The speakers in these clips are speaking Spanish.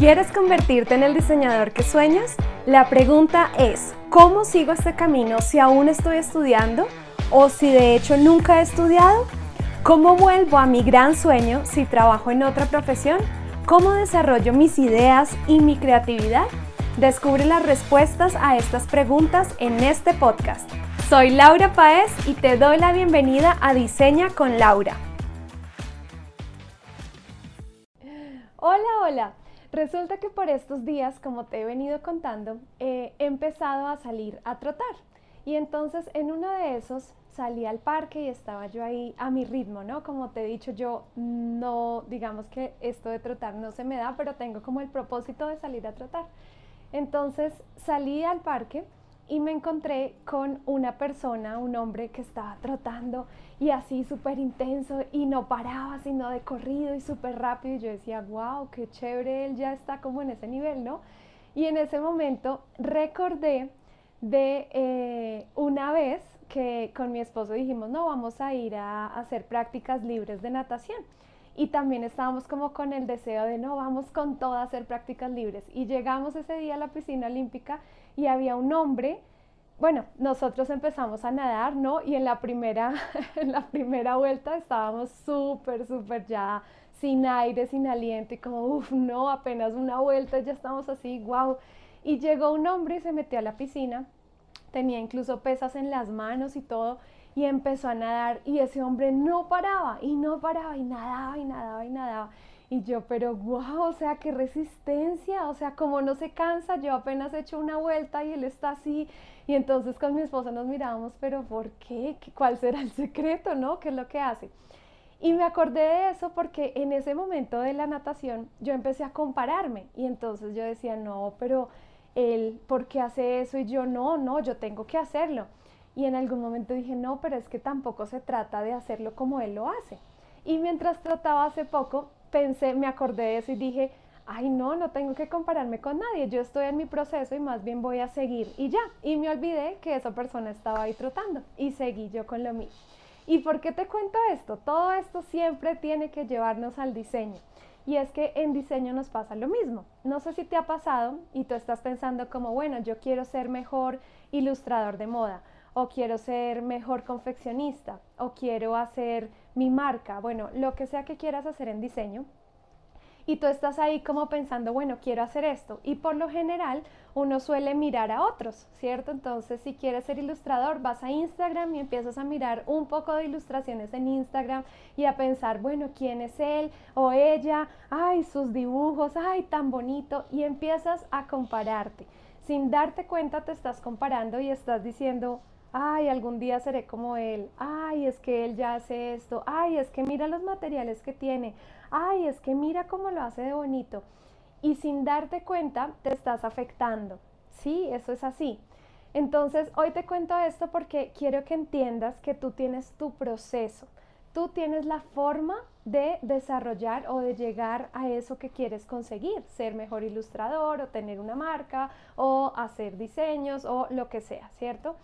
¿Quieres convertirte en el diseñador que sueñas? La pregunta es, ¿cómo sigo este camino si aún estoy estudiando o si de hecho nunca he estudiado? ¿Cómo vuelvo a mi gran sueño si trabajo en otra profesión? ¿Cómo desarrollo mis ideas y mi creatividad? Descubre las respuestas a estas preguntas en este podcast. Soy Laura Paez y te doy la bienvenida a Diseña con Laura. Hola, hola. Resulta que por estos días, como te he venido contando, he empezado a salir a trotar. Y entonces en uno de esos salí al parque y estaba yo ahí a mi ritmo, ¿no? Como te he dicho, yo no, digamos que esto de trotar no se me da, pero tengo como el propósito de salir a trotar. Entonces salí al parque y me encontré con una persona, un hombre que estaba trotando y así súper intenso y no paraba, sino de corrido y súper rápido. Y yo decía, wow, qué chévere, él ya está como en ese nivel, ¿no? Y en ese momento recordé de eh, una vez que con mi esposo dijimos, no, vamos a ir a hacer prácticas libres de natación. Y también estábamos como con el deseo de, no, vamos con todo a hacer prácticas libres. Y llegamos ese día a la piscina olímpica y había un hombre, bueno, nosotros empezamos a nadar, ¿no? Y en la primera, la primera vuelta estábamos súper, súper ya sin aire, sin aliento y como, uff, no, apenas una vuelta, ya estamos así, wow. Y llegó un hombre y se metió a la piscina, tenía incluso pesas en las manos y todo, y empezó a nadar y ese hombre no paraba y no paraba y nadaba y nadaba y nadaba. Y yo, pero wow, o sea, qué resistencia, o sea, como no se cansa, yo apenas he hecho una vuelta y él está así. Y entonces con mi esposa nos mirábamos, pero ¿por qué? ¿Cuál será el secreto, no? ¿Qué es lo que hace? Y me acordé de eso porque en ese momento de la natación yo empecé a compararme y entonces yo decía, no, pero él, ¿por qué hace eso? Y yo, no, no, yo tengo que hacerlo. Y en algún momento dije, no, pero es que tampoco se trata de hacerlo como él lo hace. Y mientras trataba hace poco, pensé, me acordé de eso y dije, ay no, no tengo que compararme con nadie, yo estoy en mi proceso y más bien voy a seguir y ya. Y me olvidé que esa persona estaba ahí trotando y seguí yo con lo mío. ¿Y por qué te cuento esto? Todo esto siempre tiene que llevarnos al diseño. Y es que en diseño nos pasa lo mismo. No sé si te ha pasado y tú estás pensando como, bueno, yo quiero ser mejor ilustrador de moda o quiero ser mejor confeccionista o quiero hacer mi marca, bueno, lo que sea que quieras hacer en diseño. Y tú estás ahí como pensando, bueno, quiero hacer esto. Y por lo general uno suele mirar a otros, ¿cierto? Entonces, si quieres ser ilustrador, vas a Instagram y empiezas a mirar un poco de ilustraciones en Instagram y a pensar, bueno, ¿quién es él o ella? Ay, sus dibujos, ay, tan bonito. Y empiezas a compararte. Sin darte cuenta te estás comparando y estás diciendo, ay, algún día seré como él, ay, es que él ya hace esto, ay, es que mira los materiales que tiene, ay, es que mira cómo lo hace de bonito. Y sin darte cuenta te estás afectando. Sí, eso es así. Entonces, hoy te cuento esto porque quiero que entiendas que tú tienes tu proceso. Tú tienes la forma de desarrollar o de llegar a eso que quieres conseguir, ser mejor ilustrador o tener una marca o hacer diseños o lo que sea, ¿cierto?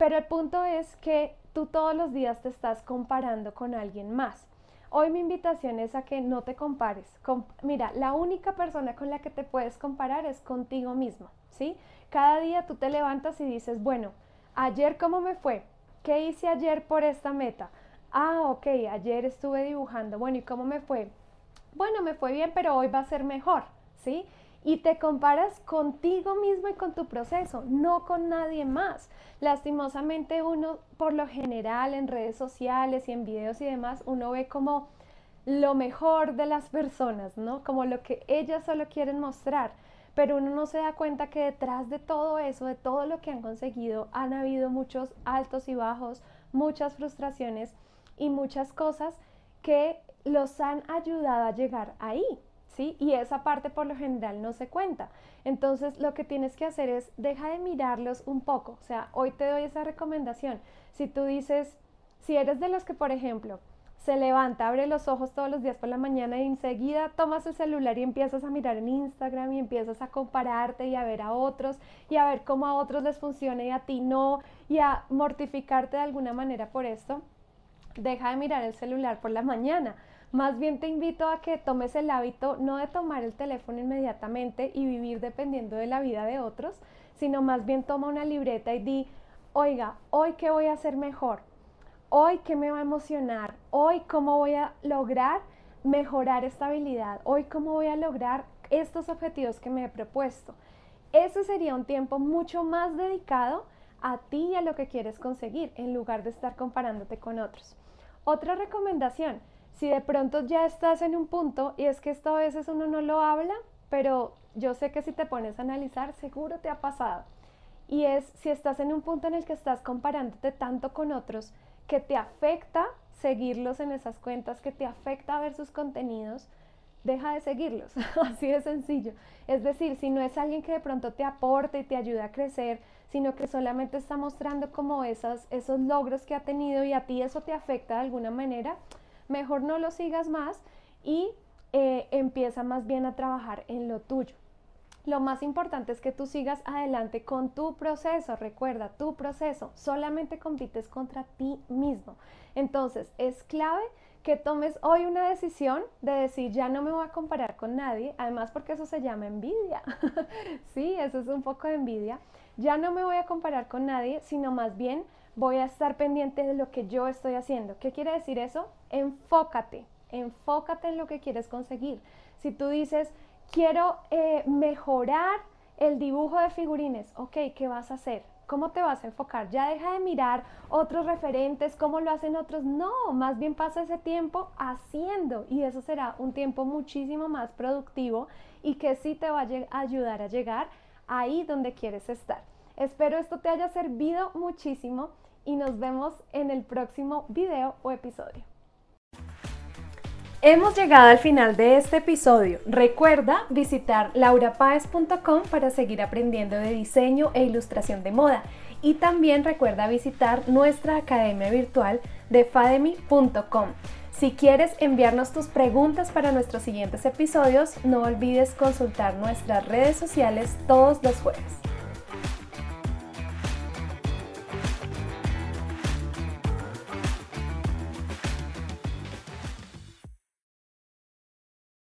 Pero el punto es que tú todos los días te estás comparando con alguien más. Hoy mi invitación es a que no te compares. mira, la única persona con la que te puedes comparar es contigo mismo, ¿sí? Cada día tú te levantas y dices, bueno, ayer cómo me fue? ¿Qué hice ayer por esta meta? Ah, ok, ayer estuve dibujando. Bueno, ¿y cómo me fue? Bueno, me fue bien, pero hoy va a ser mejor, ¿sí? Y te comparas contigo mismo y con tu proceso, no con nadie más. Lastimosamente uno, por lo general, en redes sociales y en videos y demás, uno ve como lo mejor de las personas, ¿no? Como lo que ellas solo quieren mostrar. Pero uno no se da cuenta que detrás de todo eso, de todo lo que han conseguido, han habido muchos altos y bajos, muchas frustraciones y muchas cosas que los han ayudado a llegar ahí. ¿Sí? Y esa parte por lo general no se cuenta. Entonces lo que tienes que hacer es deja de mirarlos un poco. O sea, hoy te doy esa recomendación. Si tú dices, si eres de los que, por ejemplo, se levanta, abre los ojos todos los días por la mañana y enseguida tomas el celular y empiezas a mirar en Instagram y empiezas a compararte y a ver a otros y a ver cómo a otros les funciona y a ti no y a mortificarte de alguna manera por esto, deja de mirar el celular por la mañana Más bien te invito a que tomes el hábito no de tomar el teléfono inmediatamente y vivir dependiendo de la vida de otros, sino más bien toma una libreta y di, oiga, hoy qué voy a hacer mejor, hoy qué me va a emocionar, hoy cómo voy a lograr mejorar esta habilidad, hoy cómo voy a lograr estos objetivos que me he propuesto. Ese sería un tiempo mucho más dedicado a ti y a lo que quieres conseguir en lugar de estar comparándote con otros. Otra recomendación, si de pronto ya estás en un punto y es que esto a veces uno no lo habla, pero yo sé que si te pones a analizar seguro te ha pasado. Y es si estás en un punto en el que estás comparándote tanto con otros que te afecta seguirlos en esas cuentas, que te afecta ver sus contenidos, deja de seguirlos, así de sencillo. Es decir, si no es alguien que de pronto te aporte y te ayude a crecer, sino que solamente está mostrando como esas, esos logros que ha tenido y a ti eso te afecta de alguna manera, mejor no lo sigas más y eh, empieza más bien a trabajar en lo tuyo. Lo más importante es que tú sigas adelante con tu proceso. Recuerda, tu proceso. Solamente compites contra ti mismo. Entonces, es clave que tomes hoy una decisión de decir ya no me voy a comparar con nadie, además porque eso se llama envidia. sí, eso es un poco de envidia. Ya no me voy a comparar con nadie, sino más bien voy a estar pendiente de lo que yo estoy haciendo. ¿Qué quiere decir eso? Enfócate, enfócate en lo que quieres conseguir. Si tú dices, quiero eh, mejorar el dibujo de figurines, ok, ¿qué vas a hacer? ¿Cómo te vas a enfocar? Ya deja de mirar otros referentes, cómo lo hacen otros. No, más bien pasa ese tiempo haciendo y eso será un tiempo muchísimo más productivo y que sí te va a ayudar a llegar ahí donde quieres estar. Espero esto te haya servido muchísimo y nos vemos en el próximo video o episodio. Hemos llegado al final de este episodio. Recuerda visitar laurapaez.com para seguir aprendiendo de diseño e ilustración de moda. Y también recuerda visitar nuestra academia virtual de fademi.com. Si quieres enviarnos tus preguntas para nuestros siguientes episodios, no olvides consultar nuestras redes sociales todos los jueves.